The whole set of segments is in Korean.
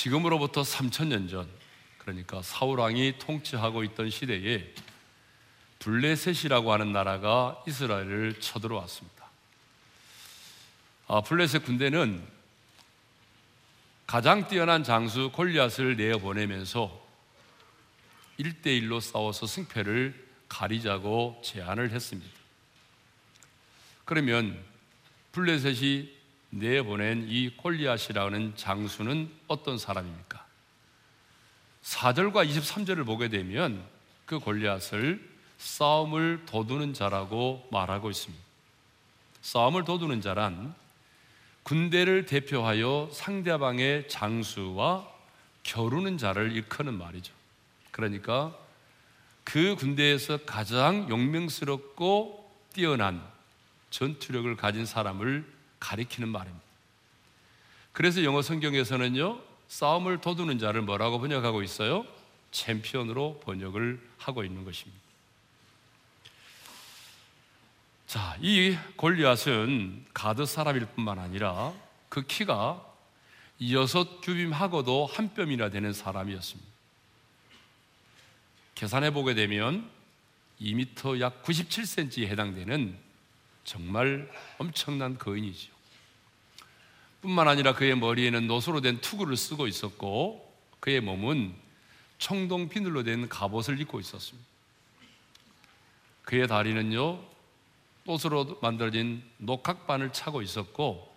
지금으로부터 3천년 전, 그러니까 사울왕이 통치하고 있던 시대에 블레셋이라고 하는 나라가 이스라엘을 쳐들어왔습니다. 아, 블레셋 군대는 가장 뛰어난 장수 골리앗을 내어 보내면서 1대1로 싸워서 승패를 가리자고 제안을 했습니다. 그러면 블레셋이 내보낸 이 골리앗이라는 장수는 어떤 사람입니까? 4절과 23절을 보게 되면 그 골리앗을 싸움을 도두는 자라고 말하고 있습니다. 싸움을 도두는 자란 군대를 대표하여 상대방의 장수와 겨루는 자를 일컫는 말이죠. 그러니까 그 군대에서 가장 용맹스럽고 뛰어난 전투력을 가진 사람을 가리키는 말입니다. 그래서 영어 성경에서는요, 싸움을 도두는 자를 뭐라고 번역하고 있어요? 챔피언으로 번역을 하고 있는 것입니다. 자, 이 골리앗은 가드 사람일 뿐만 아니라 그 키가 여섯 규빔하고도 한 뼘이나 되는 사람이었습니다. 계산해 보게 되면 2m 약 97cm에 해당되는 정말 엄청난 거인이죠. 뿐만 아니라 그의 머리에는 노소로 된 투구를 쓰고 있었고 그의 몸은 청동 비늘로 된 갑옷을 입고 있었습니다. 그의 다리는요 또스로 만들어진 녹각반을 차고 있었고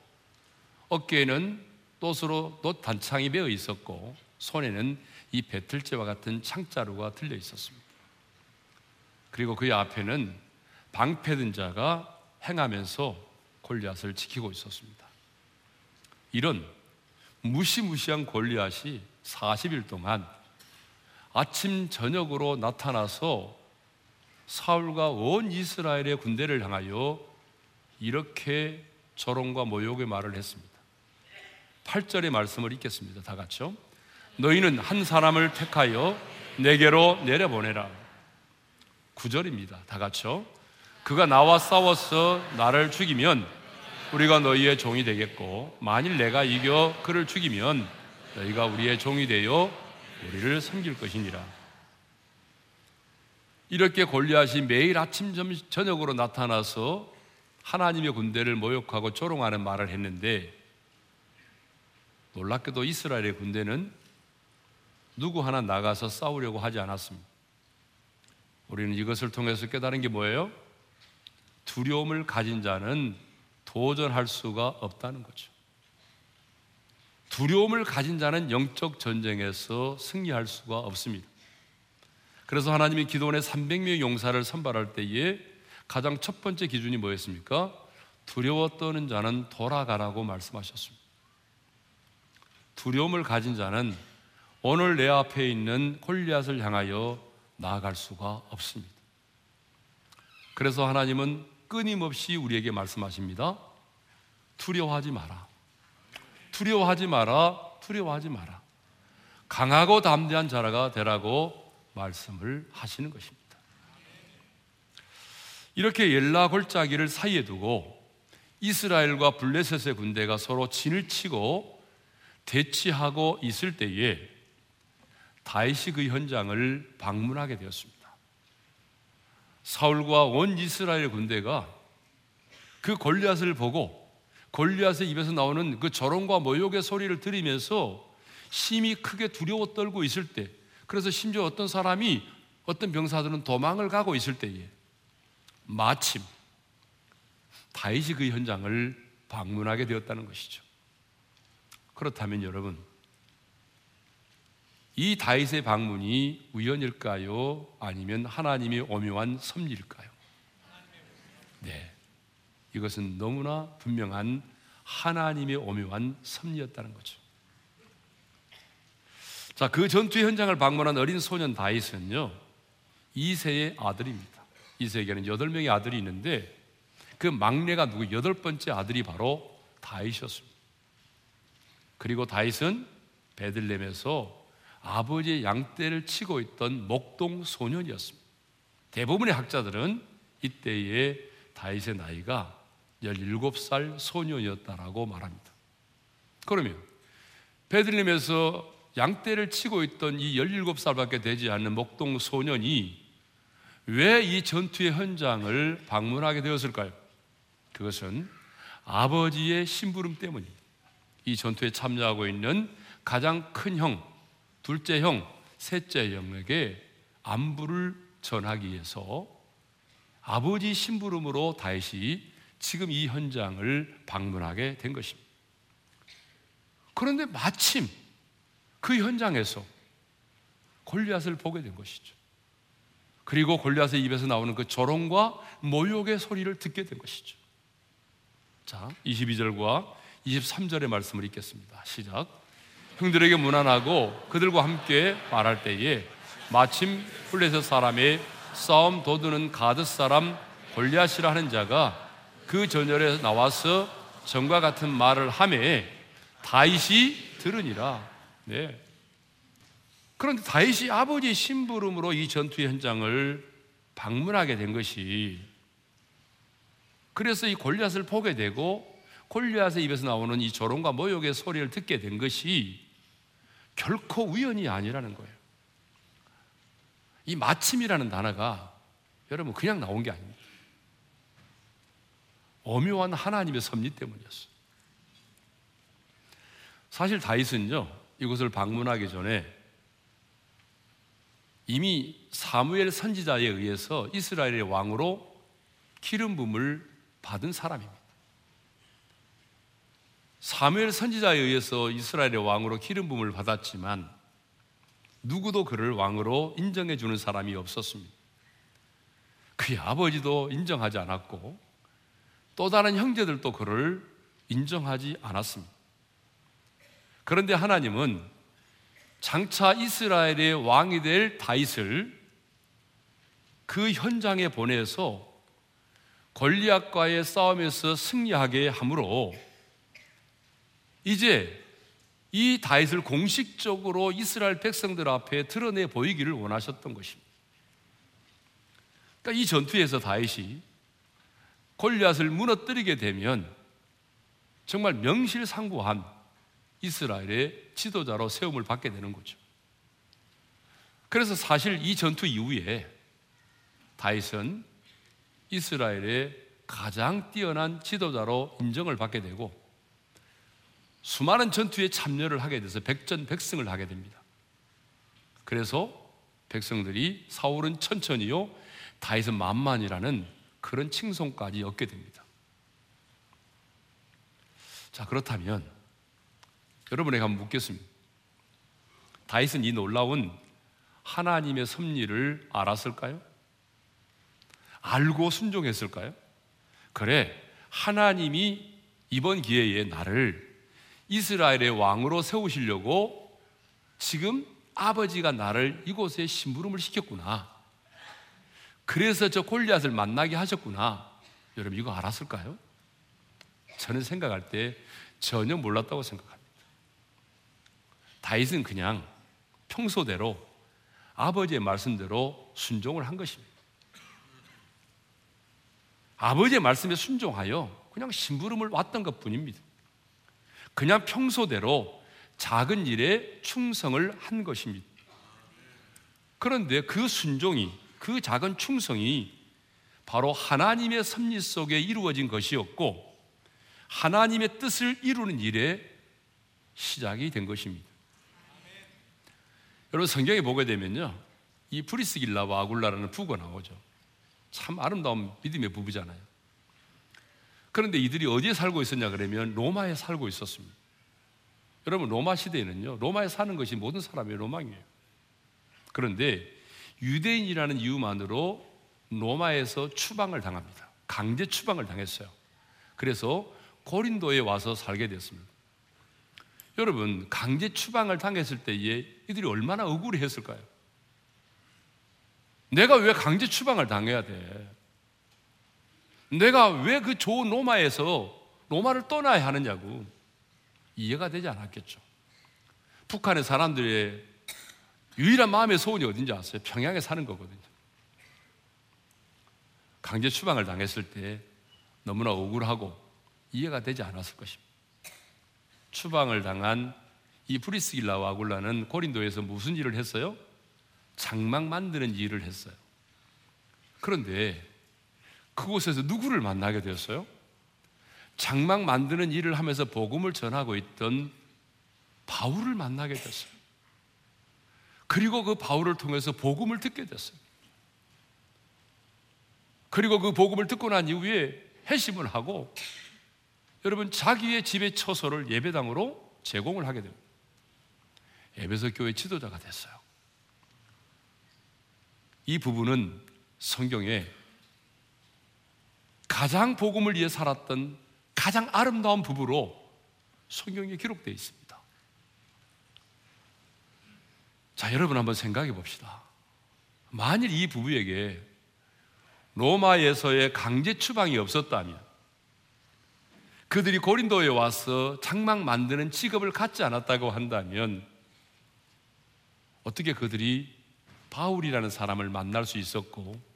어깨에는 또스로 놋 단창이 베어 있었고 손에는 이 배틀제와 같은 창자루가 들려 있었습니다. 그리고 그의 앞에는 방패든 자가 행하면서 골리앗을 지키고 있었습니다. 이런 무시무시한 골리앗이 40일 동안 아침 저녁으로 나타나서 사울과 온 이스라엘의 군대를 향하여 이렇게 조롱과 모욕의 말을 했습니다. 8절의 말씀을 읽겠습니다. 다 같이요. 너희는 한 사람을 택하여 내게로 내려보내라. 9절입니다. 다 같이요. 그가 나와 싸워서 나를 죽이면 우리가 너희의 종이 되겠고 만일 내가 이겨 그를 죽이면 너희가 우리의 종이 되어 우리를 섬길 것이니라. 이렇게 골리앗이 매일 아침 저녁으로 나타나서 하나님의 군대를 모욕하고 조롱하는 말을 했는데 놀랍게도 이스라엘의 군대는 누구 하나 나가서 싸우려고 하지 않았습니다. 우리는 이것을 통해서 깨달은 게 뭐예요? 두려움을 가진 자는 도전할 수가 없다는 거죠. 두려움을 가진 자는 영적 전쟁에서 승리할 수가 없습니다. 그래서 하나님이 기도원의 300명의 용사를 선발할 때에 가장 첫 번째 기준이 뭐였습니까? 두려워 떠는 자는 돌아가라고 말씀하셨습니다. 두려움을 가진 자는 오늘 내 앞에 있는 골리앗을 향하여 나아갈 수가 없습니다. 그래서 하나님은 끊임없이 우리에게 말씀하십니다. 두려워하지 마라. 두려워하지 마라. 두려워하지 마라. 강하고 담대한 자라가 되라고 말씀을 하시는 것입니다. 이렇게 옐라 골짜기를 사이에 두고 이스라엘과 블레셋의 군대가 서로 진을 치고 대치하고 있을 때에 다윗이 그 현장을 방문하게 되었습니다. 사울과 온 이스라엘 군대가 그 골리앗을 보고 골리앗의 입에서 나오는 그 조롱과 모욕의 소리를 들으면서 심히 크게 두려워 떨고 있을 때 그래서 심지어 어떤 사람이 어떤 병사들은 도망을 가고 있을 때에 마침 다윗이 그 현장을 방문하게 되었다는 것이죠. 그렇다면 여러분 이 다윗의 방문이 우연일까요? 아니면 하나님의 오묘한 섭리일까요? 네. 이것은 너무나 분명한 하나님의 오묘한 섭리였다는 거죠. 자, 그 전투 현장을 방문한 어린 소년 다윗은요, 이세의 아들입니다. 이세에게는 여덟 명의 아들이 있는데 그 막내가 누구 여덟 번째 아들이 바로 다윗이었습니다. 그리고 다윗은 베들렘에서 아버지의 양떼를 치고 있던 목동 소년이었습니다. 대부분의 학자들은 이때의 다윗의 나이가 17살 소년이었다라고 말합니다. 그러면 베들렘에서 양떼를 치고 있던 이 17살밖에 되지 않는 목동 소년이 왜 이 전투의 현장을 방문하게 되었을까요? 그것은 아버지의 심부름 때문입니다. 이 전투에 참여하고 있는 가장 큰 형, 둘째 형, 셋째 형에게 안부를 전하기 위해서 아버지 심부름으로 다시 지금 이 현장을 방문하게 된 것입니다. 그런데 마침 그 현장에서 골리앗을 보게 된 것이죠. 그리고 골리앗의 입에서 나오는 그 조롱과 모욕의 소리를 듣게 된 것이죠. 자, 22절과 23절의 말씀을 읽겠습니다. 시작. 형들에게 무난하고 그들과 함께 말할 때에 마침 플레셋 사람의 싸움 도두는 가드 사람 골리앗이라 하는 자가 그 전열에 나와서 전과 같은 말을 하매 다윗이 들으니라. 네. 그런데 다윗이 아버지 심부름으로 이 전투 현장을 방문하게 된 것이 그래서 이 골리앗을 보게 되고 골리앗의 입에서 나오는 이 조롱과 모욕의 소리를 듣게 된 것이 결코 우연이 아니라는 거예요. 이 마침이라는 단어가 여러분 그냥 나온 게 아닙니다. 오묘한 하나님의 섭리 때문이었어요. 사실 다윗은요 이곳을 방문하기 전에 이미 사무엘 선지자에 의해서 이스라엘의 왕으로 기름 부음을 받은 사람입니다. 사무엘 선지자에 의해서 이스라엘의 왕으로 기름 부음을 받았지만 누구도 그를 왕으로 인정해 주는 사람이 없었습니다. 그의 아버지도 인정하지 않았고 또 다른 형제들도 그를 인정하지 않았습니다. 그런데 하나님은 장차 이스라엘의 왕이 될 다윗을 그 현장에 보내서 골리앗과의 싸움에서 승리하게 함으로 이제 이 다윗을 공식적으로 이스라엘 백성들 앞에 드러내 보이기를 원하셨던 것입니다. 그러니까 이 전투에서 다윗이 골리앗을 무너뜨리게 되면 정말 명실상부한 이스라엘의 지도자로 세움을 받게 되는 거죠. 그래서 사실 이 전투 이후에 다윗은 이스라엘의 가장 뛰어난 지도자로 인정을 받게 되고 수많은 전투에 참여를 하게 돼서 백전백승을 하게 됩니다. 그래서 백성들이 사울은 천천히요, 다윗은 만만이라는 그런 칭송까지 얻게 됩니다. 자, 그렇다면 여러분에게 한번 묻겠습니다. 다윗은 이 놀라운 하나님의 섭리를 알았을까요? 알고 순종했을까요? 그래, 하나님이 이번 기회에 나를 이스라엘의 왕으로 세우시려고 지금 아버지가 나를 이곳에 심부름을 시켰구나. 그래서 저 골리앗을 만나게 하셨구나. 여러분 이거 알았을까요? 저는 생각할 때 전혀 몰랐다고 생각합니다. 다윗은 그냥 평소대로 아버지의 말씀대로 순종을 한 것입니다. 아버지의 말씀에 순종하여 그냥 심부름을 왔던 것 뿐입니다. 그냥 평소대로 작은 일에 충성을 한 것입니다. 그런데 그 순종이, 그 작은 충성이 바로 하나님의 섭리 속에 이루어진 것이었고, 하나님의 뜻을 이루는 일에 시작이 된 것입니다. 여러분 성경에 보게 되면요, 이 프리스길라와 아굴라라는 부가 나오죠. 참 아름다운 믿음의 부부잖아요. 그런데 이들이 어디에 살고 있었냐 그러면 로마에 살고 있었습니다. 여러분 로마 시대에는요 로마에 사는 것이 모든 사람의 로망이에요. 그런데 유대인이라는 이유만으로 로마에서 추방을 당합니다. 강제 추방을 당했어요. 그래서 고린도에 와서 살게 됐습니다. 여러분 강제 추방을 당했을 때에 이들이 얼마나 억울했을까요? 내가 왜 강제 추방을 당해야 돼? 내가 왜 그 좋은 로마에서 로마를 떠나야 하느냐고 이해가 되지 않았겠죠. 북한의 사람들의 유일한 마음의 소원이 어딘지 아세요? 평양에 사는 거거든요. 강제 추방을 당했을 때 너무나 억울하고 이해가 되지 않았을 것입니다. 추방을 당한 이 브리스길라와 아굴라는 고린도에서 무슨 일을 했어요? 장막 만드는 일을 했어요. 그런데 그곳에서 누구를 만나게 되었어요? 장막 만드는 일을 하면서 복음을 전하고 있던 바울을 만나게 됐어요. 그리고 그 바울을 통해서 복음을 듣게 됐어요. 그리고 그 복음을 듣고 난 이후에 회심을 하고 여러분 자기의 집의 처소를 예배당으로 제공을 하게 됩니다. 에베소 교회 지도자가 됐어요. 이 부분은 성경에 가장 복음을 위해 살았던 가장 아름다운 부부로 성경에 기록되어 있습니다. 자, 여러분 한번 생각해 봅시다. 만일 이 부부에게 로마에서의 강제 추방이 없었다면 그들이 고린도에 와서 장막 만드는 직업을 갖지 않았다고 한다면 어떻게 그들이 바울이라는 사람을 만날 수 있었고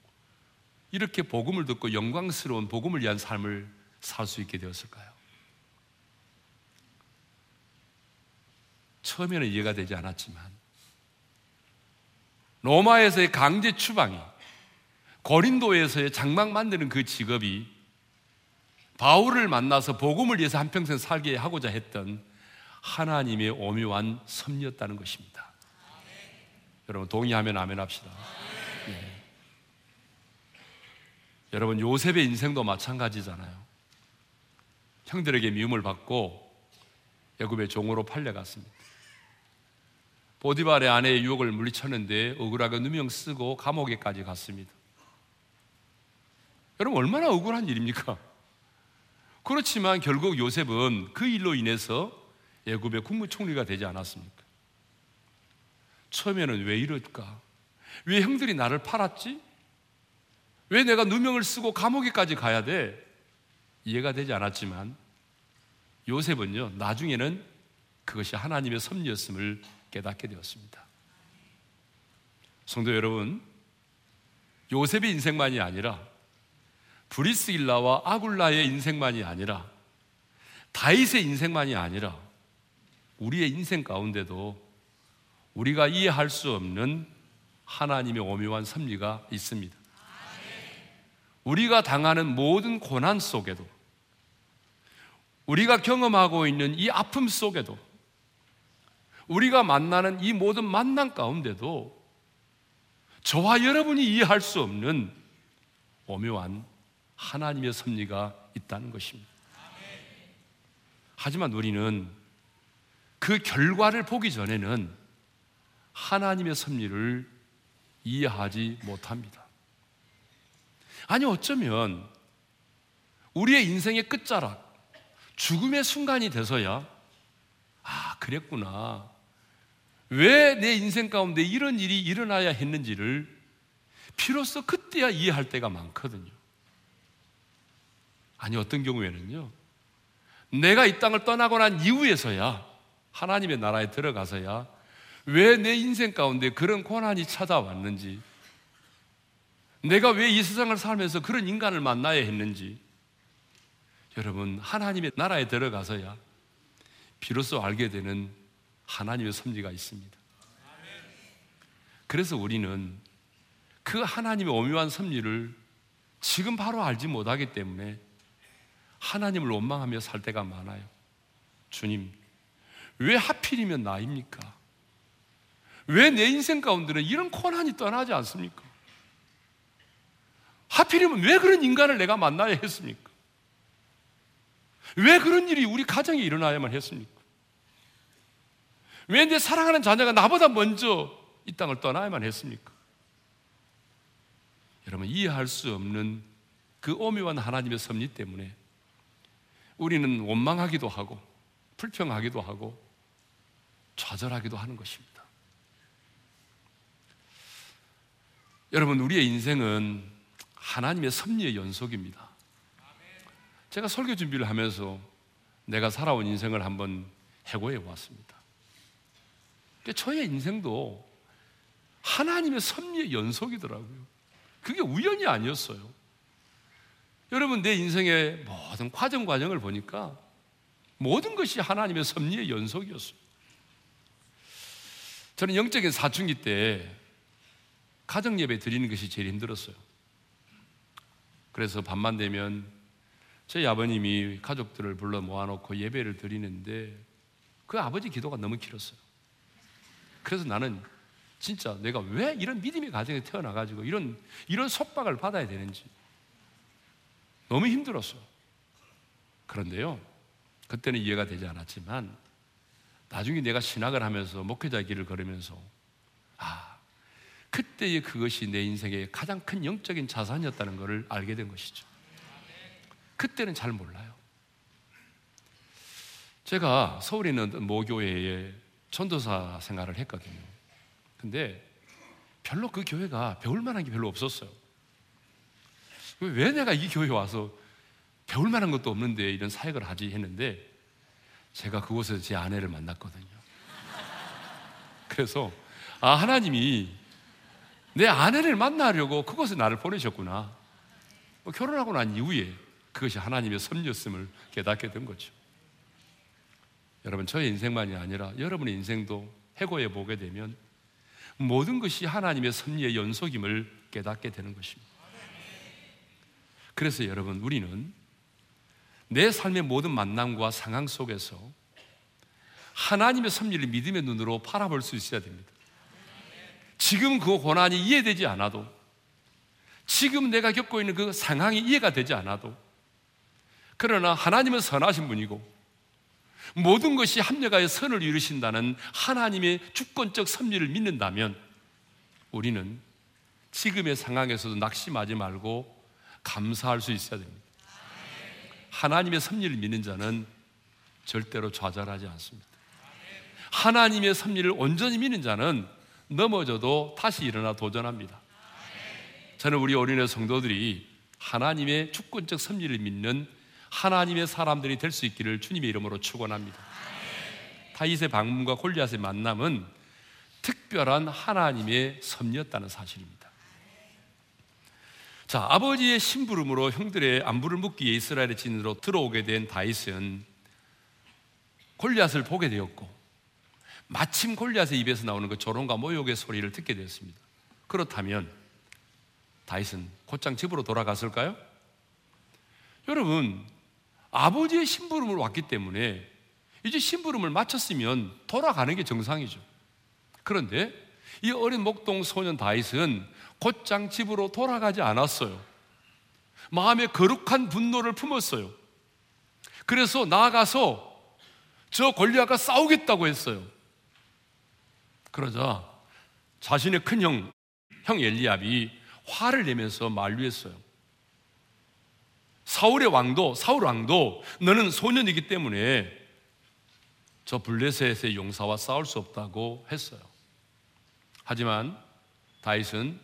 이렇게 복음을 듣고 영광스러운 복음을 위한 삶을 살 수 있게 되었을까요? 처음에는 이해가 되지 않았지만 로마에서의 강제 추방이 고린도에서의 장막 만드는 그 직업이 바울을 만나서 복음을 위해서 한평생 살게 하고자 했던 하나님의 오묘한 섭리였다는 것입니다. 여러분 동의하면 아멘 합시다. 네. 여러분 요셉의 인생도 마찬가지잖아요. 형들에게 미움을 받고 애굽의 종으로 팔려갔습니다. 보디발의 아내의 유혹을 물리쳤는데 억울하게 누명 쓰고 감옥에까지 갔습니다. 여러분 얼마나 억울한 일입니까? 그렇지만 결국 요셉은 그 일로 인해서 애굽의 국무총리가 되지 않았습니까? 처음에는 왜 이럴까? 왜 형들이 나를 팔았지? 왜 내가 누명을 쓰고 감옥에까지 가야 돼? 이해가 되지 않았지만 요셉은요, 나중에는 그것이 하나님의 섭리였음을 깨닫게 되었습니다. 성도 여러분, 요셉의 인생만이 아니라 브리스일라와 아굴라의 인생만이 아니라 다윗의 인생만이 아니라 우리의 인생 가운데도 우리가 이해할 수 없는 하나님의 오묘한 섭리가 있습니다. 우리가 당하는 모든 고난 속에도 우리가 경험하고 있는 이 아픔 속에도 우리가 만나는 이 모든 만남 가운데도 저와 여러분이 이해할 수 없는 오묘한 하나님의 섭리가 있다는 것입니다. 하지만 우리는 그 결과를 보기 전에는 하나님의 섭리를 이해하지 못합니다. 아니, 어쩌면 우리의 인생의 끝자락, 죽음의 순간이 돼서야, 아, 그랬구나. 왜 내 인생 가운데 이런 일이 일어나야 했는지를 비로소 그때야 이해할 때가 많거든요. 아니, 어떤 경우에는요, 내가 이 땅을 떠나고 난 이후에서야 하나님의 나라에 들어가서야 왜 내 인생 가운데 그런 고난이 찾아왔는지, 내가 왜 이 세상을 살면서 그런 인간을 만나야 했는지, 여러분, 하나님의 나라에 들어가서야 비로소 알게 되는 하나님의 섭리가 있습니다. 그래서 우리는 그 하나님의 오묘한 섭리를 지금 바로 알지 못하기 때문에 하나님을 원망하며 살 때가 많아요. 주님, 왜 하필이면 나입니까? 왜 내 인생 가운데는 이런 고난이 떠나지 않습니까? 하필이면 왜 그런 인간을 내가 만나야 했습니까? 왜 그런 일이 우리 가정에 일어나야만 했습니까? 왜 내 사랑하는 자녀가 나보다 먼저 이 땅을 떠나야만 했습니까? 여러분, 이해할 수 없는 그 오묘한 하나님의 섭리 때문에 우리는 원망하기도 하고 불평하기도 하고 좌절하기도 하는 것입니다. 여러분, 우리의 인생은 하나님의 섭리의 연속입니다. 제가 설교 준비를 하면서 내가 살아온 인생을 한번 해고해 보았습니다. 저의 인생도 하나님의 섭리의 연속이더라고요. 그게 우연이 아니었어요. 여러분, 내 인생의 모든 과정 과정을 보니까 모든 것이 하나님의 섭리의 연속이었어요. 저는 영적인 사춘기 때 가정 예배 드리는 것이 제일 힘들었어요. 그래서 밤만 되면 저희 아버님이 가족들을 불러 모아놓고 예배를 드리는데 그 아버지 기도가 너무 길었어요. 그래서 나는 진짜 내가 왜 이런 믿음의 가정에 태어나가지고 이런, 이런 속박을 받아야 되는지 너무 힘들었어. 그런데요, 그때는 이해가 되지 않았지만 나중에 내가 신학을 하면서 목회자 길을 걸으면서 아, 그때의 그것이 내 인생의 가장 큰 영적인 자산이었다는 것을 알게 된 것이죠. 그때는 잘 몰라요. 제가 서울에 있는 모교회에 전도사 생활을 했거든요. 근데 별로 그 교회가 배울 만한 게 별로 없었어요. 왜 내가 이 교회 와서 배울 만한 것도 없는데 이런 사역을 하지 했는데 제가 그곳에서 제 아내를 만났거든요. 그래서 아 하나님이 내 아내를 만나려고 그곳에 나를 보내셨구나. 뭐 결혼하고 난 이후에 그것이 하나님의 섭리였음을 깨닫게 된 거죠. 여러분 저의 인생만이 아니라 여러분의 인생도 해고해 보게 되면 모든 것이 하나님의 섭리의 연속임을 깨닫게 되는 것입니다. 그래서 여러분 우리는 내 삶의 모든 만남과 상황 속에서 하나님의 섭리를 믿음의 눈으로 바라볼 수 있어야 됩니다. 지금 그 고난이 이해되지 않아도 지금 내가 겪고 있는 그 상황이 이해가 되지 않아도 그러나 하나님은 선하신 분이고 모든 것이 합력하여 선을 이루신다는 하나님의 주권적 섭리를 믿는다면 우리는 지금의 상황에서도 낙심하지 말고 감사할 수 있어야 됩니다. 하나님의 섭리를 믿는 자는 절대로 좌절하지 않습니다. 하나님의 섭리를 온전히 믿는 자는 넘어져도 다시 일어나 도전합니다. 저는 우리 어린애 성도들이 하나님의 주권적 섭리를 믿는 하나님의 사람들이 될 수 있기를 주님의 이름으로 축원합니다. 다윗의 방문과 골리앗의 만남은 특별한 하나님의 섭리였다는 사실입니다. 자, 아버지의 심부름으로 형들의 안부를 묻기에 이스라엘의 진으로 들어오게 된 다윗은 골리앗을 보게 되었고 마침 골리앗의 입에서 나오는 그 조롱과 모욕의 소리를 듣게 되었습니다. 그렇다면 다윗은 곧장 집으로 돌아갔을까요? 여러분, 아버지의 심부름을 왔기 때문에 이제 심부름을 마쳤으면 돌아가는 게 정상이죠. 그런데 이 어린 목동 소년 다윗은 곧장 집으로 돌아가지 않았어요. 마음에 거룩한 분노를 품었어요. 그래서 나아가서 저 골리앗과 싸우겠다고 했어요. 그러자 자신의 큰 형, 형 엘리압이 화를 내면서 만류했어요. 사울의 왕도, 사울 왕도 너는 소년이기 때문에 저 블레셋의 용사와 싸울 수 없다고 했어요. 하지만 다윗은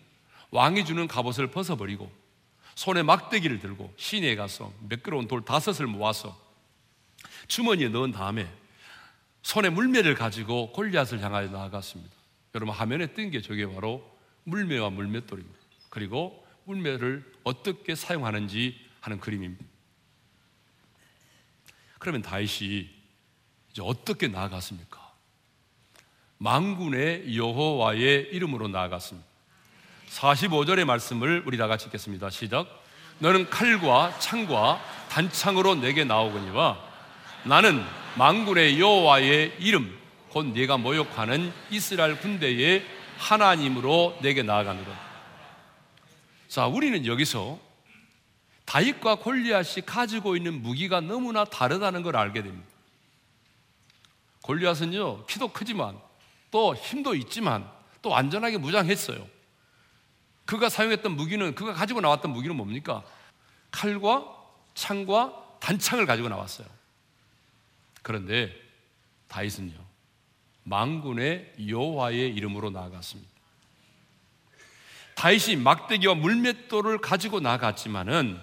왕이 주는 갑옷을 벗어버리고 손에 막대기를 들고 시내에 가서 매끄러운 돌 다섯을 모아서 주머니에 넣은 다음에 손에 물매를 가지고 골리앗을 향하여 나아갔습니다. 여러분 화면에 뜬 게 저게 바로 물매와 물맷돌입니다. 그리고 물매를 어떻게 사용하는지 하는 그림입니다. 그러면 다윗이 이제 어떻게 나아갔습니까? 망군의 여호와의 이름으로 나아갔습니다. 45절의 말씀을 우리 다 같이 읽겠습니다. 시작. 너는 칼과 창과 단창으로 내게 나오거니와 나는 망군의 여호와의 이름 곧 네가 모욕하는 이스라엘 군대의 하나님으로 내게 나아가노라. 자, 우리는 여기서 다윗과 골리앗이 가지고 있는 무기가 너무나 다르다는 걸 알게 됩니다. 골리앗은요, 키도 크지만 또 힘도 있지만 또 안전하게 무장했어요. 그가 사용했던 무기는 그가 가지고 나왔던 무기는 뭡니까? 칼과 창과 단창을 가지고 나왔어요. 그런데 다윗은요. 망군의 여호와의 이름으로 나아갔습니다. 다윗이 막대기와 물맷돌을 가지고 나갔지만은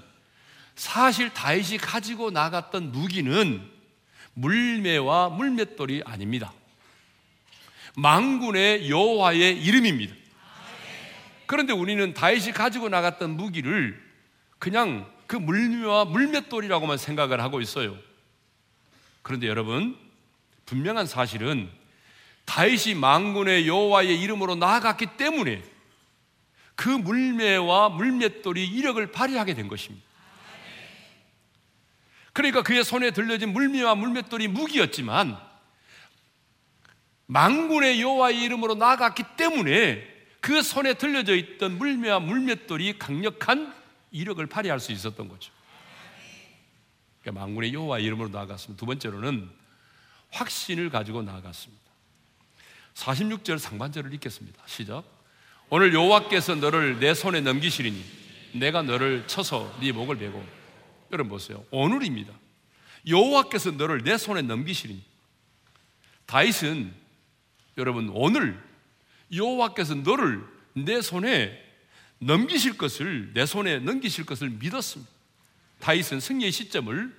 사실 다윗이 가지고 나갔던 무기는 물매와 물맷돌이 아닙니다. 망군의 여호와의 이름입니다. 그런데 우리는 다윗이 가지고 나갔던 무기를 그냥 그 물매와 물맷돌이라고만 생각을 하고 있어요. 그런데 여러분, 분명한 사실은 다윗이 망군의 여호와의 이름으로 나아갔기 때문에 그 물매와 물맷돌이 이력을 발휘하게 된 것입니다. 그러니까 그의 손에 들려진 물매와 물맷돌이 무기였지만 망군의 여호와의 이름으로 나아갔기 때문에 그 손에 들려져 있던 물매와 물맷돌이 강력한 이력을 발휘할 수 있었던 거죠. 그러니까 망군의 여호와의 이름으로 나아갔습니다. 두 번째로는 확신을 가지고 나아갔습니다. 46절 상반절을 읽겠습니다. 시작. 오늘 여호와께서 너를 내 손에 넘기시리니 내가 너를 쳐서 네 목을 베고 여러분 보세요. 오늘입니다. 여호와께서 너를 내 손에 넘기시리니 다윗은 여러분 오늘 여호와께서 너를 내 손에 넘기실 것을 내 손에 넘기실 것을 믿었습니다. 다윗은 승리의 시점을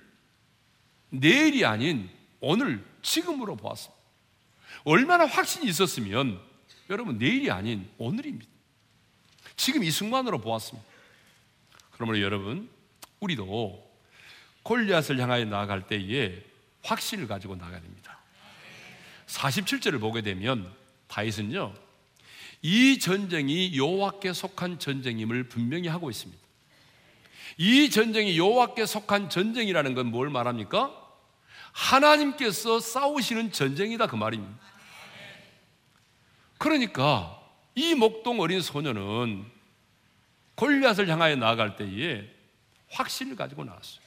내일이 아닌 오늘 지금으로 보았습니다. 얼마나 확신이 있었으면 여러분 내일이 아닌 오늘입니다. 지금 이 순간으로 보았습니다. 그러므로 여러분 우리도 골리앗을 향하여 나아갈 때에 확신을 가지고 나가야 됩니다. 47절을 보게 되면 다윗은요 이 전쟁이 여호와께 속한 전쟁임을 분명히 하고 있습니다. 이 전쟁이 여호와께 속한 전쟁이라는 건 뭘 말합니까? 하나님께서 싸우시는 전쟁이다 그 말입니다. 그러니까 이 목동 어린 소녀는 골리앗을 향하여 나아갈 때에 확신을 가지고 나왔어요.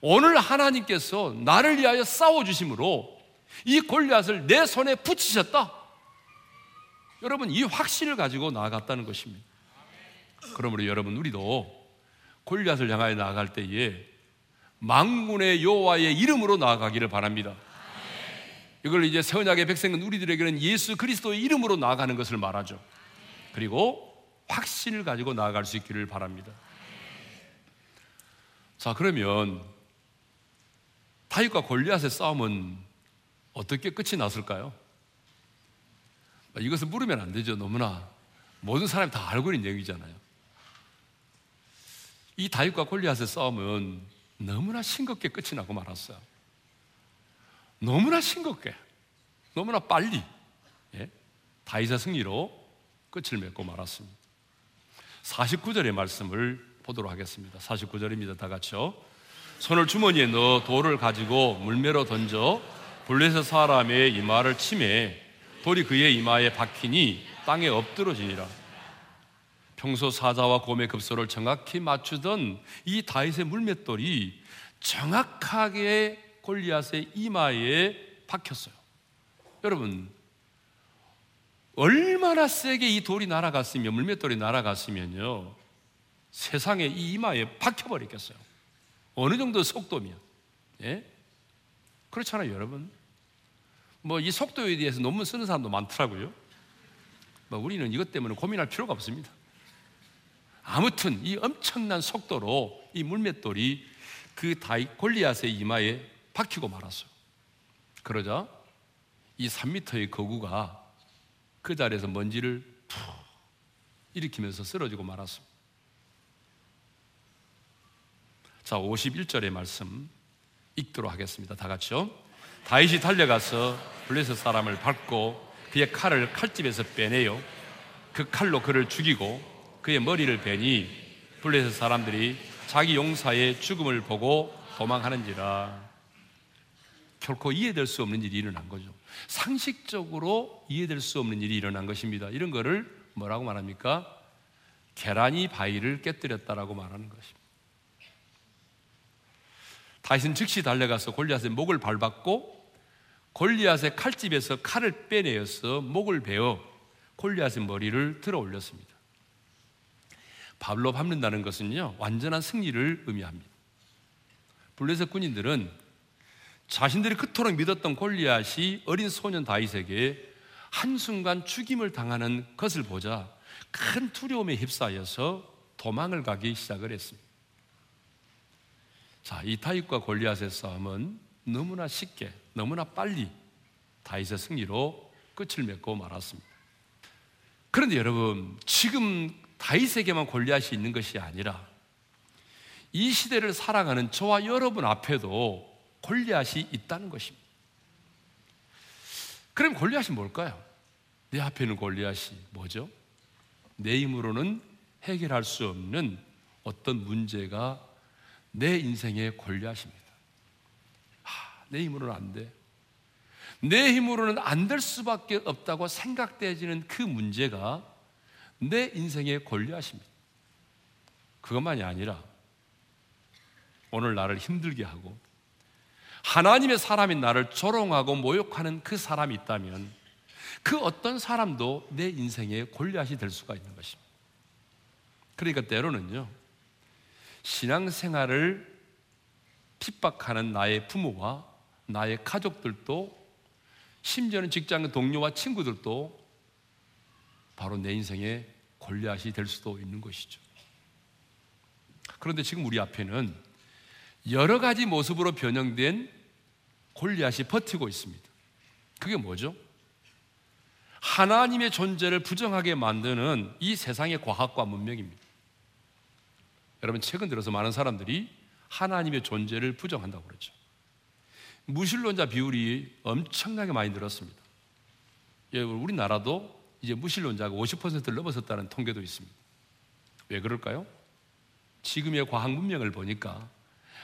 오늘 하나님께서 나를 위하여 싸워 주심으로 이 골리앗을 내 손에 붙이셨다. 여러분 이 확신을 가지고 나아갔다는 것입니다. 그러므로 여러분 우리도 골리앗을 향하여 나아갈 때에 망군의 여호와의 이름으로 나아가기를 바랍니다. 이걸 이제 새 언약의 백성은 우리들에게는 예수 그리스도의 이름으로 나아가는 것을 말하죠. 그리고 확신을 가지고 나아갈 수 있기를 바랍니다. 자, 그러면 다윗과 골리앗의 싸움은 어떻게 끝이 났을까요? 이것을 물으면 안 되죠. 너무나 모든 사람이 다 알고 있는 얘기잖아요. 이 다윗과 골리앗의 싸움은 너무나 싱겁게 끝이 나고 말았어요. 너무나 싱겁게, 너무나 빨리 예? 다윗의 승리로 끝을 맺고 말았습니다. 49절의 말씀을 보도록 하겠습니다. 49절입니다. 다 같이요. 손을 주머니에 넣어 돌을 가지고 물매로 던져 블레셋 사람의 이마를 치매 돌이 그의 이마에 박히니 땅에 엎드러지니라. 평소 사자와 곰의 급소를 정확히 맞추던 이 다윗의 물맷돌이 정확하게 골리앗의 이마에 박혔어요. 여러분, 얼마나 세게 이 돌이 날아갔으면, 물맷돌이 날아갔으면요, 세상에 이 이마에 박혀버리겠어요. 어느 정도 속도면. 예? 그렇잖아요, 여러분. 뭐 이 속도에 대해서 논문 쓰는 사람도 많더라고요. 뭐 우리는 이것 때문에 고민할 필요가 없습니다. 아무튼 이 엄청난 속도로 이 물맷돌이 그 다이 골리앗의 이마에 박히고 말았어요. 그러자 이 3미터의 거구가 그 자리에서 먼지를 푹 일으키면서 쓰러지고 말았습니다. 자, 51절의 말씀 읽도록 하겠습니다. 다 같이요. 다윗이 달려가서 블레셋 사람을 밟고 그의 칼을 칼집에서 빼내요. 그 칼로 그를 죽이고 그의 머리를 베니 블레셋 사람들이 자기 용사의 죽음을 보고 도망하는지라. 결코 이해될 수 없는 일이 일어난 거죠. 상식적으로 이해될 수 없는 일이 일어난 것입니다. 이런 거를 뭐라고 말합니까? 계란이 바위를 깨뜨렸다라고 말하는 것입니다. 다윗은 즉시 달려가서 골리앗의 목을 밟았고 골리앗의 칼집에서 칼을 빼내어서 목을 베어 골리앗의 머리를 들어 올렸습니다. 발로 밟는다는 것은요 완전한 승리를 의미합니다. 블레셋 군인들은 자신들이 그토록 믿었던 골리앗이 어린 소년 다윗에게 한순간 죽임을 당하는 것을 보자 큰 두려움에 휩싸여서 도망을 가기 시작을 했습니다. 자, 이 다윗과 골리앗의 싸움은 너무나 쉽게, 너무나 빨리 다윗의 승리로 끝을 맺고 말았습니다. 그런데 여러분, 지금 다윗에게만 골리앗이 있는 것이 아니라 이 시대를 살아가는 저와 여러분 앞에도 골리앗이 있다는 것입니다. 그럼 골리앗이 뭘까요? 내 앞에 있는 골리앗이 뭐죠? 내 힘으로는 해결할 수 없는 어떤 문제가 내 인생의 골리앗입니다. 아, 내 힘으로는 안 돼. 내 힘으로는 안 될 수밖에 없다고 생각되어지는 그 문제가 내 인생의 골리앗입니다. 그것만이 아니라 오늘 나를 힘들게 하고 하나님의 사람인 나를 조롱하고 모욕하는 그 사람이 있다면 그 어떤 사람도 내 인생의 골리앗이 될 수가 있는 것입니다. 그러니까 때로는요, 신앙생활을 핍박하는 나의 부모와 나의 가족들도 심지어는 직장 동료와 친구들도 바로 내 인생의 골리앗이 될 수도 있는 것이죠. 그런데 지금 우리 앞에는 여러 가지 모습으로 변형된 골리앗이 버티고 있습니다. 그게 뭐죠? 하나님의 존재를 부정하게 만드는 이 세상의 과학과 문명입니다. 여러분, 최근 들어서 많은 사람들이 하나님의 존재를 부정한다고 그러죠. 무신론자 비율이 엄청나게 많이 늘었습니다. 예, 우리나라도 이제 무신론자가 50%를 넘어섰다는 통계도 있습니다. 왜 그럴까요? 지금의 과학 문명을 보니까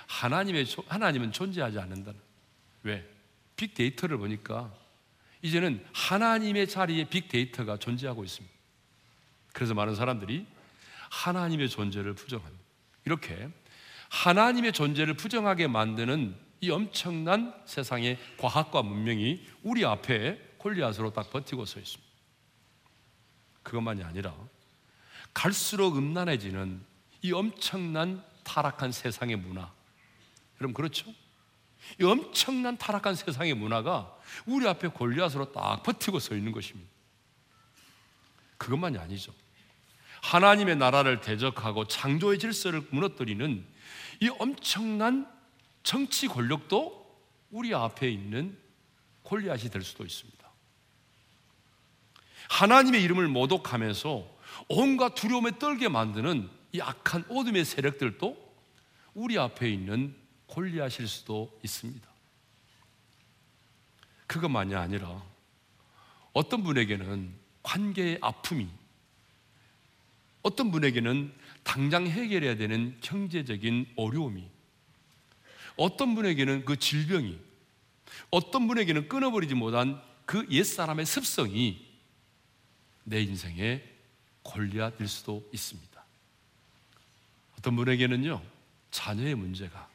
하나님의 하나님은 존재하지 않는다는 왜? 빅데이터를 보니까 이제는 하나님의 자리에 빅데이터가 존재하고 있습니다. 그래서 많은 사람들이 하나님의 존재를 부정합니다. 이렇게 하나님의 존재를 부정하게 만드는 이 엄청난 세상의 과학과 문명이 우리 앞에 골리앗으로 딱 버티고 서 있습니다. 그것만이 아니라 갈수록 음란해지는 이 엄청난 타락한 세상의 문화. 여러분 그렇죠? 이 엄청난 타락한 세상의 문화가 우리 앞에 골리앗으로 딱 버티고 서 있는 것입니다. 그것만이 아니죠. 하나님의 나라를 대적하고 창조의 질서를 무너뜨리는 이 엄청난 정치 권력도 우리 앞에 있는 골리앗이 될 수도 있습니다. 하나님의 이름을 모독하면서 온갖 두려움에 떨게 만드는 이 악한 어둠의 세력들도 우리 앞에 있는 골리앗일 수도 있습니다. 그것만이 아니라 어떤 분에게는 관계의 아픔이 어떤 분에게는 당장 해결해야 되는 경제적인 어려움이 어떤 분에게는 그 질병이 어떤 분에게는 끊어버리지 못한 그 옛사람의 습성이 내 인생의 골리앗일 수도 있습니다. 어떤 분에게는요, 자녀의 문제가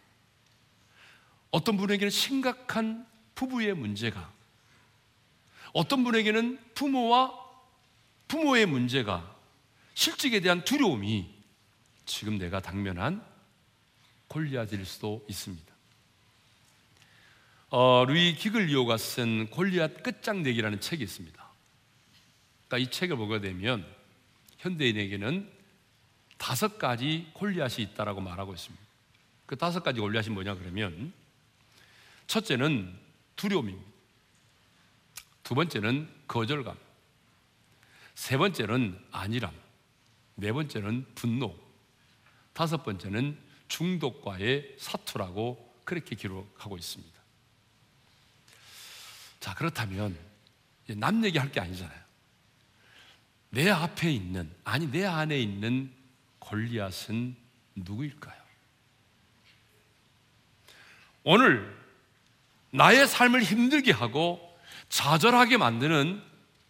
어떤 분에게는 심각한 부부의 문제가, 어떤 분에게는 부모와 부모의 문제가, 실직에 대한 두려움이 지금 내가 당면한 골리앗일 수도 있습니다. 어, 루이 기글리오가 쓴 골리앗 끝장내기라는 책이 있습니다. 그러니까 이 책을 보게 되면 현대인에게는 다섯 가지 골리앗이 있다라고 말하고 있습니다. 그 다섯 가지 골리앗이 뭐냐 그러면 첫째는 두려움입니다. 두 번째는 거절감. 세 번째는 안일함. 네 번째는 분노. 다섯 번째는 중독과의 사투라고 그렇게 기록하고 있습니다. 자, 그렇다면 남 얘기할 게 아니잖아요. 내 앞에 있는, 아니, 내 안에 있는 골리앗은 누구일까요? 오늘 나의 삶을 힘들게 하고 좌절하게 만드는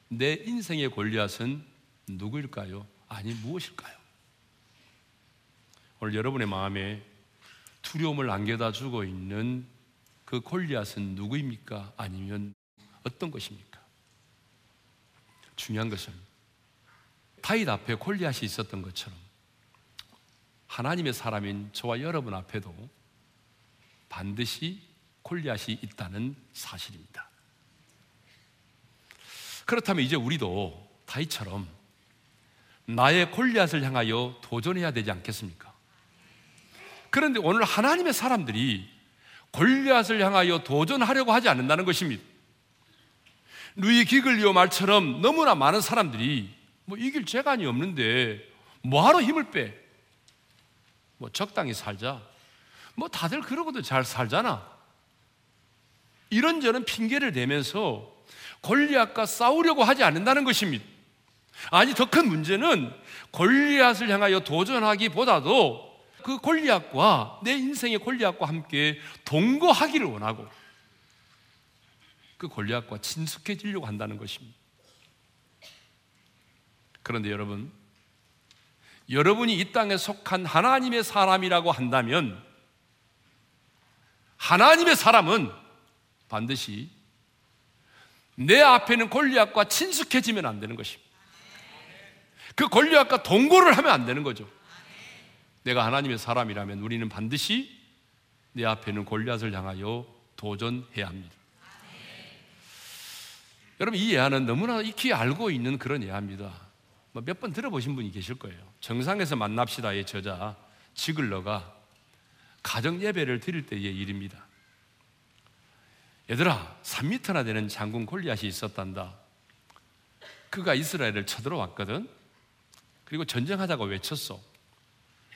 내 인생의 골리앗은 누구일까요? 아니 무엇일까요? 오늘 여러분의 마음에 두려움을 안겨다 주고 있는 그 골리앗은 누구입니까? 아니면 어떤 것입니까? 중요한 것은 타잇 앞에 골리앗이 있었던 것처럼 하나님의 사람인 저와 여러분 앞에도 반드시 골리앗이 있다는 사실입니다. 그렇다면 이제 우리도 다이처럼 나의 골리앗을 향하여 도전해야 되지 않겠습니까? 그런데 오늘 하나님의 사람들이 골리앗을 향하여 도전하려고 하지 않는다는 것입니다. 루이 기글리오 말처럼 너무나 많은 사람들이 뭐 이길 재간이 없는데 뭐하러 힘을 빼? 뭐 적당히 살자. 뭐 다들 그러고도 잘 살잖아. 이런저런 핑계를 대면서 골리앗과 싸우려고 하지 않는다는 것입니다. 아니 더 큰 문제는 골리앗을 향하여 도전하기보다도 그 골리앗과 내 인생의 골리앗과 함께 동거하기를 원하고 그 골리앗과 친숙해지려고 한다는 것입니다. 그런데 여러분, 여러분이 이 땅에 속한 하나님의 사람이라고 한다면 하나님의 사람은 반드시 내 앞에는 골리앗과 친숙해지면 안 되는 것입니다. 그 권리학과 동거를 하면 안 되는 거죠. 내가 하나님의 사람이라면 우리는 반드시 내 앞에는 골리앗을 향하여 도전해야 합니다. 여러분 이 예화는 너무나 익히 알고 있는 그런 예화입니다. 뭐 몇 번 들어보신 분이 계실 거예요. 정상에서 만납시다의 저자 지글러가 가정 예배를 드릴 때의 일입니다. 얘들아, 3미터나 되는 장군 골리앗이 있었단다. 그가 이스라엘을 쳐들어왔거든. 그리고 전쟁하자고 외쳤어.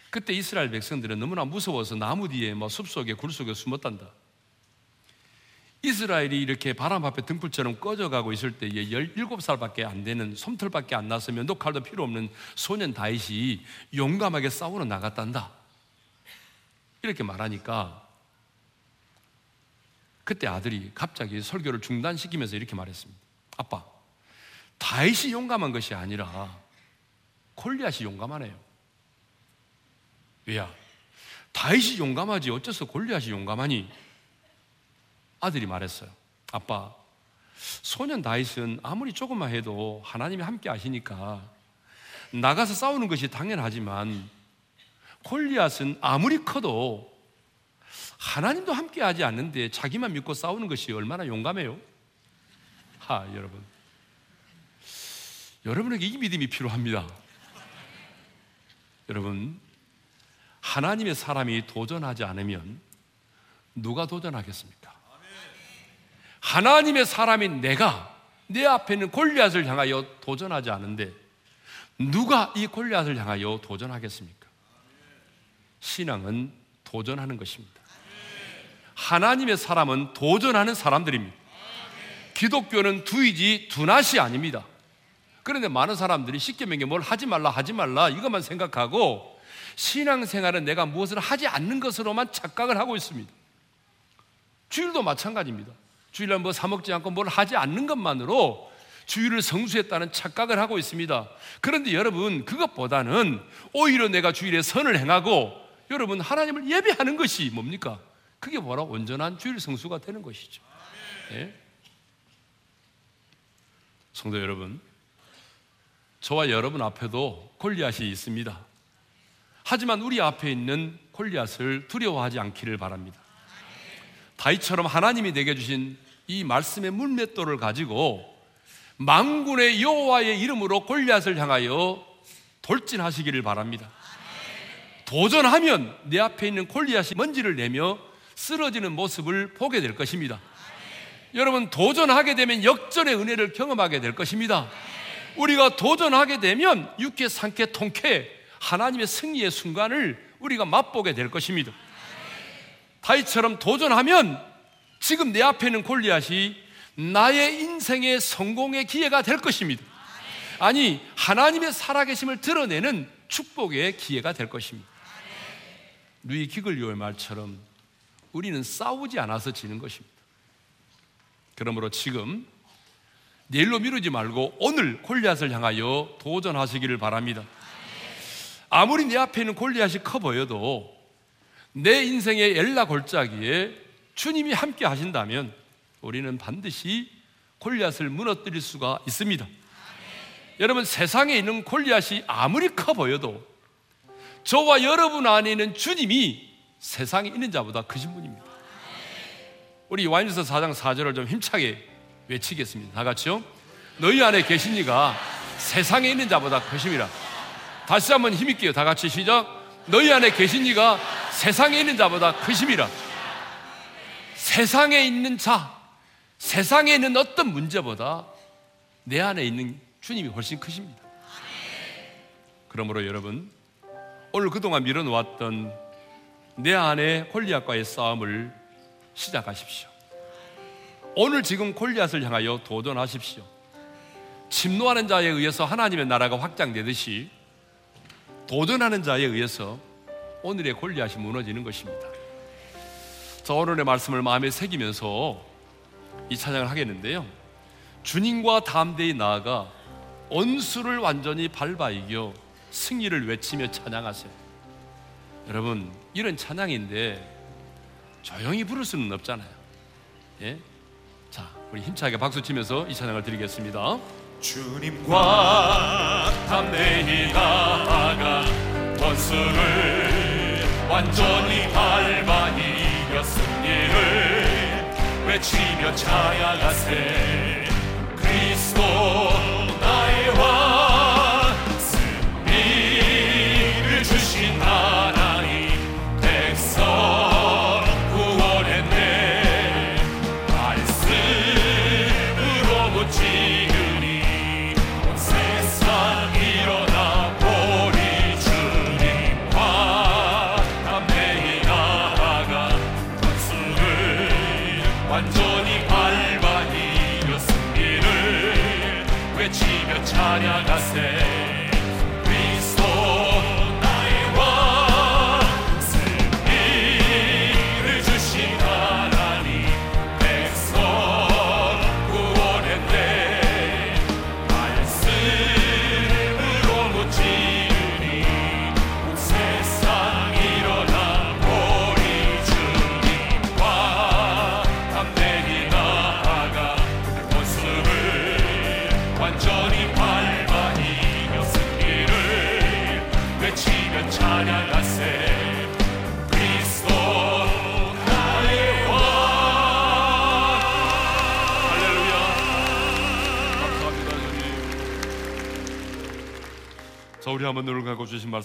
그때 이스라엘 백성들은 너무나 무서워서 나무 뒤에 뭐 숲속에 굴 속에 숨었단다. 이스라엘이 이렇게 바람 앞에 등불처럼 꺼져가고 있을 때에 17살밖에 안 되는 솜털밖에 안 나서 면도칼도 필요 없는 소년 다윗이 용감하게 싸우러 나갔단다. 이렇게 말하니까 그때 아들이 갑자기 설교를 중단시키면서 이렇게 말했습니다. 아빠, 다윗이 용감한 것이 아니라 골리앗이 용감하네요. 왜야? 다윗이 용감하지 어째서 골리앗이 용감하니? 아들이 말했어요. 아빠, 소년 다윗은 아무리 조금만 해도 하나님이 함께 하시니까 나가서 싸우는 것이 당연하지만 골리앗은 아무리 커도 하나님도 함께 하지 않는데 자기만 믿고 싸우는 것이 얼마나 용감해요? 하, 여러분. 여러분에게 이 믿음이 필요합니다. 여러분, 하나님의 사람이 도전하지 않으면 누가 도전하겠습니까? 하나님의 사람인 내가 내 앞에 있는 골리앗을 향하여 도전하지 않은데 누가 이 골리앗을 향하여 도전하겠습니까? 신앙은 도전하는 것입니다. 하나님의 사람은 도전하는 사람들입니다. 기독교는 두이지 두낫이 아닙니다. 그런데 많은 사람들이 명게 뭘 하지 말라 하지 말라 이것만 생각하고 신앙생활은 내가 무엇을 하지 않는 것으로만 착각을 하고 있습니다. 주일도 마찬가지입니다. 주일날 뭐 사먹지 않고 뭘 하지 않는 것만으로 주일을 성수했다는 착각을 하고 있습니다. 그런데 여러분 그것보다는 오히려 내가 주일에 선을 행하고 여러분 하나님을 예배하는 것이 뭡니까? 그게 뭐라 온전한 주일 성수가 되는 것이죠. 네? 성도 여러분, 저와 여러분 앞에도 골리앗이 있습니다. 하지만 우리 앞에 있는 골리앗을 두려워하지 않기를 바랍니다. 다이처럼 하나님이 내게 주신 이 말씀의 물맷돌을 가지고 망군의 여호와의 이름으로 골리앗을 향하여 돌진하시기를 바랍니다. 도전하면 내 앞에 있는 골리앗이 먼지를 내며 쓰러지는 모습을 보게 될 것입니다. 여러분 도전하게 되면 역전의 은혜를 경험하게 될 것입니다. 우리가 도전하게 되면 육회, 상쾌, 통쾌 하나님의 승리의 순간을 우리가 맛보게 될 것입니다. 다이처럼 도전하면 지금 내 앞에 있는 골리앗이 나의 인생의 성공의 기회가 될 것입니다. 아니, 하나님의 살아계심을 드러내는 축복의 기회가 될 것입니다. 루이 기글리오의 말처럼 우리는 싸우지 않아서 지는 것입니다. 그러므로 지금 내일로 미루지 말고 오늘 골리앗을 향하여 도전하시기를 바랍니다. 아무리 내 앞에 있는 골리앗이 커 보여도 내 인생의 엘라 골짜기에 주님이 함께 하신다면 우리는 반드시 골리앗을 무너뜨릴 수가 있습니다. 여러분 세상에 있는 골리앗이 아무리 커 보여도 저와 여러분 안에 있는 주님이 세상에 있는 자보다 크신 분입니다. 우리 요한일서 4장 4절을 좀 힘차게 외치겠습니다. 다 같이요. 너희 안에 계신 이가 세상에 있는 자보다 크심이라. 다시 한번 힘있게요. 다 같이 시작. 너희 안에 계신 이가 세상에 있는 자보다 크심이라. 세상에 있는 자, 세상에 있는 어떤 문제보다 내 안에 있는 주님이 훨씬 크십니다. 그러므로 여러분, 오늘 그동안 밀어놓았던 내 안에 홀리앗과의 싸움을 시작하십시오. 오늘 지금 골리앗을 향하여 도전하십시오. 침노하는 자에 의해서 하나님의 나라가 확장되듯이 도전하는 자에 의해서 오늘의 골리앗이 무너지는 것입니다. 자, 오늘의 말씀을 마음에 새기면서 이 찬양을 하겠는데요. 주님과 담대히 나아가 원수를 완전히 밟아 이겨 승리를 외치며 찬양하세요. 여러분, 이런 찬양인데 조용히 부를 수는 없잖아요. 예? 자, 우리 힘차게 박수 치면서 이 찬양을 드리겠습니다. 주님과 담대히 나아가 원수를 완전히 이겨 승리를 외치며 찬양하세. 그리스도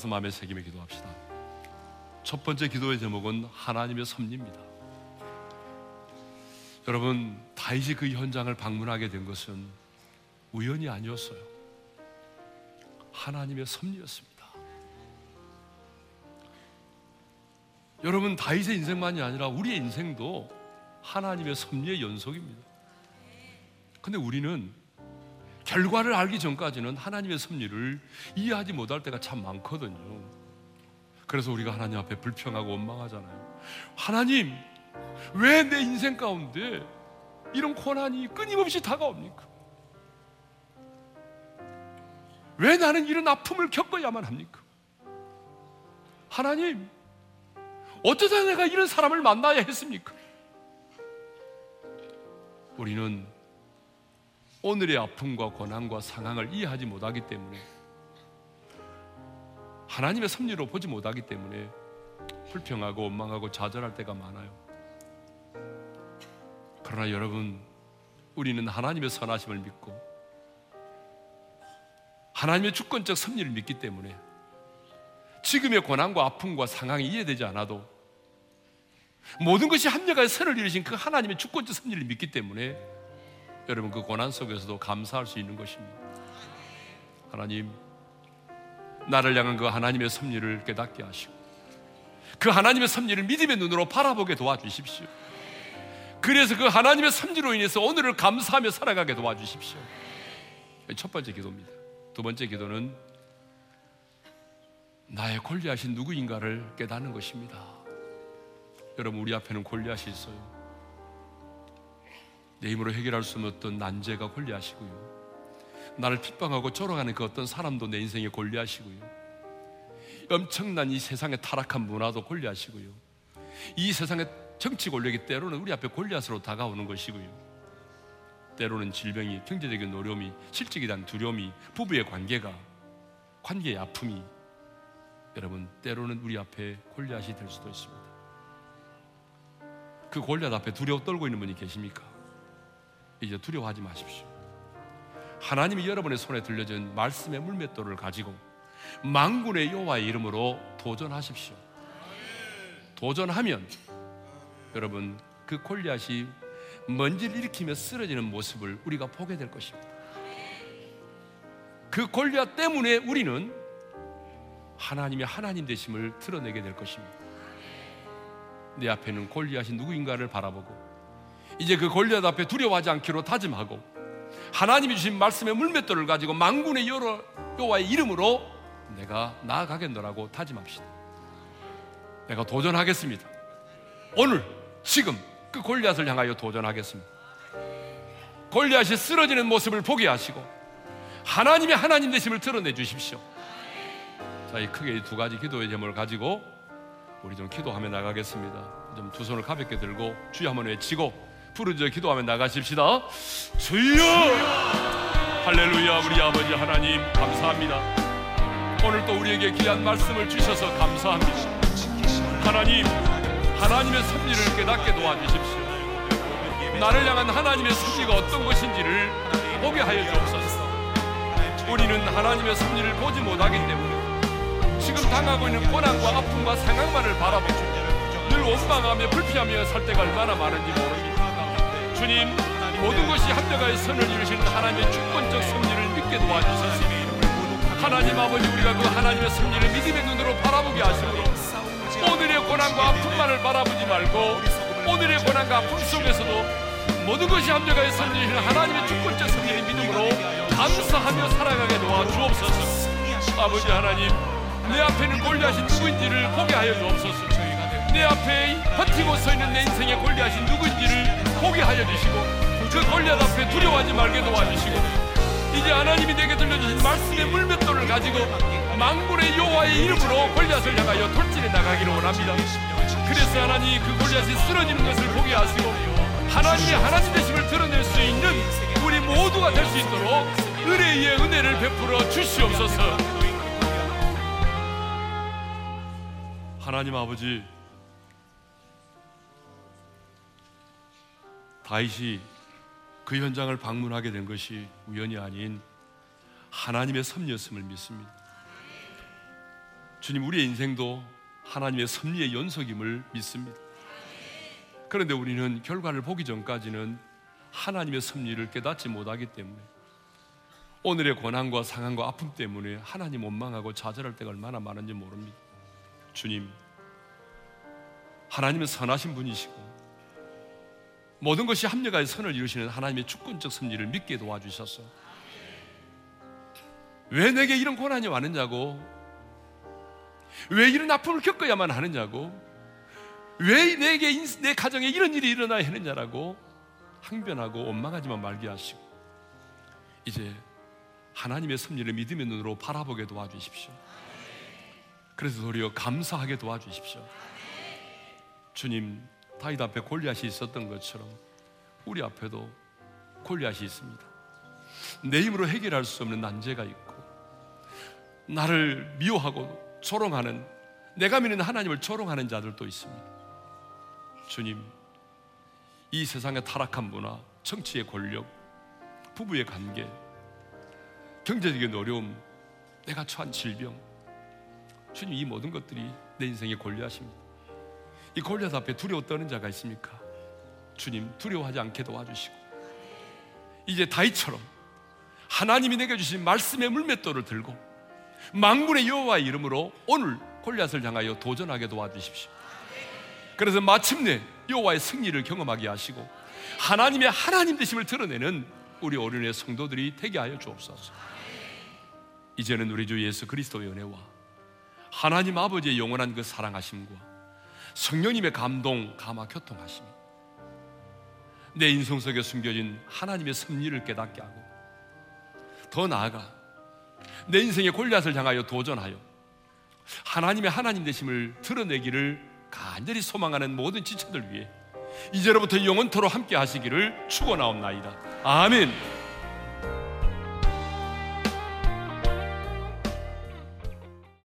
말씀 마음에 새기며 기도합시다. 첫 번째 기도의 제목은 하나님의 섭리입니다. 여러분, 다윗이 그 현장을 방문하게 된 것은 우연이 아니었어요. 하나님의 섭리였습니다. 여러분, 다윗의 인생만이 아니라 우리의 인생도 하나님의 섭리의 연속입니다. 근데 우리는 결과를 알기 전까지는 하나님의 섭리를 이해하지 못할 때가 참 많거든요. 그래서 우리가 하나님 앞에 불평하고 원망하잖아요. 하나님, 왜 내 인생 가운데 이런 고난이 끊임없이 다가옵니까? 왜 나는 이런 아픔을 겪어야만 합니까? 하나님, 어쩌다 내가 이런 사람을 만나야 했습니까? 우리는 오늘의 아픔과 고난과 상황을 이해하지 못하기 때문에 하나님의 섭리로 보지 못하기 때문에 불평하고 원망하고 좌절할 때가 많아요. 그러나 여러분, 우리는 하나님의 선하심을 믿고 하나님의 주권적 섭리를 믿기 때문에 지금의 고난과 아픔과 상황이 이해되지 않아도 모든 것이 합력하여 선을 이루신 그 하나님의 주권적 섭리를 믿기 때문에 여러분 그 고난 속에서도 감사할 수 있는 것입니다. 하나님, 나를 향한 그 하나님의 섭리를 깨닫게 하시고 그 하나님의 섭리를 믿음의 눈으로 바라보게 도와주십시오. 그래서 그 하나님의 섭리로 인해서 오늘을 감사하며 살아가게 도와주십시오. 첫 번째 기도입니다. 두 번째 기도는 나의 권리하신 누구인가를 깨닫는 것입니다. 여러분 우리 앞에는 권리하시 있어요. 내 힘으로 해결할 수 없던 난제가 권리하시고요. 나를 핍박하고 조롱하는 그 어떤 사람도 내 인생에 권리하시고요. 엄청난 이 세상의 타락한 문화도 권리하시고요. 이 세상의 정치 권력이 때로는 우리 앞에 골리앗으로 다가오는 것이고요. 때로는 질병이, 경제적인 어려움이, 실직에 대한 두려움이, 부부의 관계가, 관계의 아픔이 여러분 때로는 우리 앞에 골리앗이 될 수도 있습니다. 그 골리앗 앞에 두려워 떨고 있는 분이 계십니까? 이제 두려워하지 마십시오. 하나님이 여러분의 손에 들려진 말씀의 물맷돌을 가지고 망군의 여호와의 이름으로 도전하십시오. 도전하면 여러분 그 골리앗이 먼지를 일으키며 쓰러지는 모습을 우리가 보게 될 것입니다. 그 골리앗 때문에 우리는 하나님의 하나님 되심을 드러내게 될 것입니다. 내 앞에는 골리앗이 누구인가를 바라보고 이제 그 골리앗 앞에 두려워하지 않기로 다짐하고 하나님이 주신 말씀의 물맷돌을 가지고 망군의 여러 여호와의 이름으로 내가 나아가겠노라고 다짐합시다. 내가 도전하겠습니다. 오늘 지금 그 골리앗을 향하여 도전하겠습니다. 골리앗이 쓰러지는 모습을 보게 하시고 하나님의 하나님 되심을 드러내 주십시오. 자, 이 크게 이 두 가지 기도의 제목을 가지고 우리 좀 기도하며 나가겠습니다. 좀 두 손을 가볍게 들고 주여 한번 외치고 부르짖어 기도하며 나가십시다. 주여! 할렐루야 우리 아버지 하나님 감사합니다. 오늘 또 우리에게 귀한 말씀을 주셔서 감사합니다. 하나님, 하나님의 섭리를 깨닫게 도와주십시오. 나를 향한 하나님의 섭리가 어떤 것인지를 보게 하여 주옵소서. 우리는 하나님의 섭리를 보지 못하기 때문에 지금 당하고 있는 고난과 아픔과 상황만을 바라보고 늘 원망하며 불피하며 살 때가 얼마나 많은지 모릅니다. 주님, 모든 것이 한대가의 선을 이루시는 하나님의 주권적 섭리를 믿게 도와주소서. 하나님 아버지 우리가 그 하나님의 섭리를 믿음의 눈으로 바라보게 하시므로 오늘의 고난과 아픔만을 바라보지 말고 오늘의 고난과 아픔 속에서도 모든 것이 합력하여 선리시는 하나님의 주권적 섭리의 믿음으로 감사하며 살아가게 도와주옵소서. 아버지 하나님 내 앞에는 골리앗이 누구인지를 보게 하여 주옵소서 내 앞에 버티고 서 있는 내 인생의 골리앗이 누구인지를 보게 하여 주시고 그 골리앗 앞에 두려워하지 말게 도와주시고 이제 하나님이 내게 들려주신 말씀의 물맷돌을 가지고 망군의 여호와의 이름으로 골리앗을 향하여 돌진해 나가기를 원합니다. 그래서 하나님 그 골리앗이 쓰러지는 것을 보게 하시고 하나님의 하나님 되심을 드러낼 수 있는 우리 모두가 될 수 있도록 은혜의 은혜를 베풀어 주시옵소서. 하나님 아버지 다윗이 그 현장을 방문하게 된 것이 우연이 아닌 하나님의 섭리였음을 믿습니다. 주님, 우리의 인생도 하나님의 섭리의 연속임을 믿습니다. 그런데 우리는 결과를 보기 전까지는 하나님의 섭리를 깨닫지 못하기 때문에 오늘의 고난과 상황과 아픔 때문에 하나님 원망하고 좌절할 때가 얼마나 많은지 모릅니다. 주님, 하나님은 선하신 분이시고 모든 것이 합력하여 선을 이루시는 하나님의 주권적 섭리를 믿게 도와주셔서 왜 내게 이런 고난이 왔느냐고 왜 이런 아픔을 겪어야만 하느냐고 왜 내게 내 가정에 이런 일이 일어나야 하느냐라고 항변하고 원망하지만 말게 하시고 이제 하나님의 섭리를 믿음의 눈으로 바라보게 도와주십시오. 그래서 도리어 감사하게 도와주십시오. 주님 다윗 앞에 골리앗이 있었던 것처럼 우리 앞에도 골리앗이 있습니다. 내 힘으로 해결할 수 없는 난제가 있고 나를 미워하고 조롱하는 내가 믿는 하나님을 조롱하는 자들도 있습니다. 주님, 이 세상의 타락한 문화, 정치의 권력, 부부의 관계, 경제적인 어려움, 내가 처한 질병, 주님 이 모든 것들이 내 인생의 골리앗입니다. 이 골리앗 앞에 두려워 떠는 자가 있습니까? 주님 두려워하지 않게 도와주시고 이제 다이처럼 하나님이 내게 주신 말씀의 물맷돌을 들고 망군의 여호와의 이름으로 오늘 골리앗을 향하여 도전하게 도와주십시오. 그래서 마침내 여호와의 승리를 경험하게 하시고 하나님의 하나님 되심을 드러내는 우리 어린의 성도들이 되게 하여 주옵소서. 이제는 우리 주 예수 그리스도의 은혜와 하나님 아버지의 영원한 그 사랑하심과 성령님의 감동, 감화, 교통하심이 내 인성 속에 숨겨진 하나님의 섭리를 깨닫게 하고 더 나아가 내 인생의 골리앗을 향하여 도전하여 하나님의 하나님 되심을 드러내기를 간절히 소망하는 모든 지체들 위해 이제로부터 영원토로 함께 하시기를 축원하옵나이다. 아멘.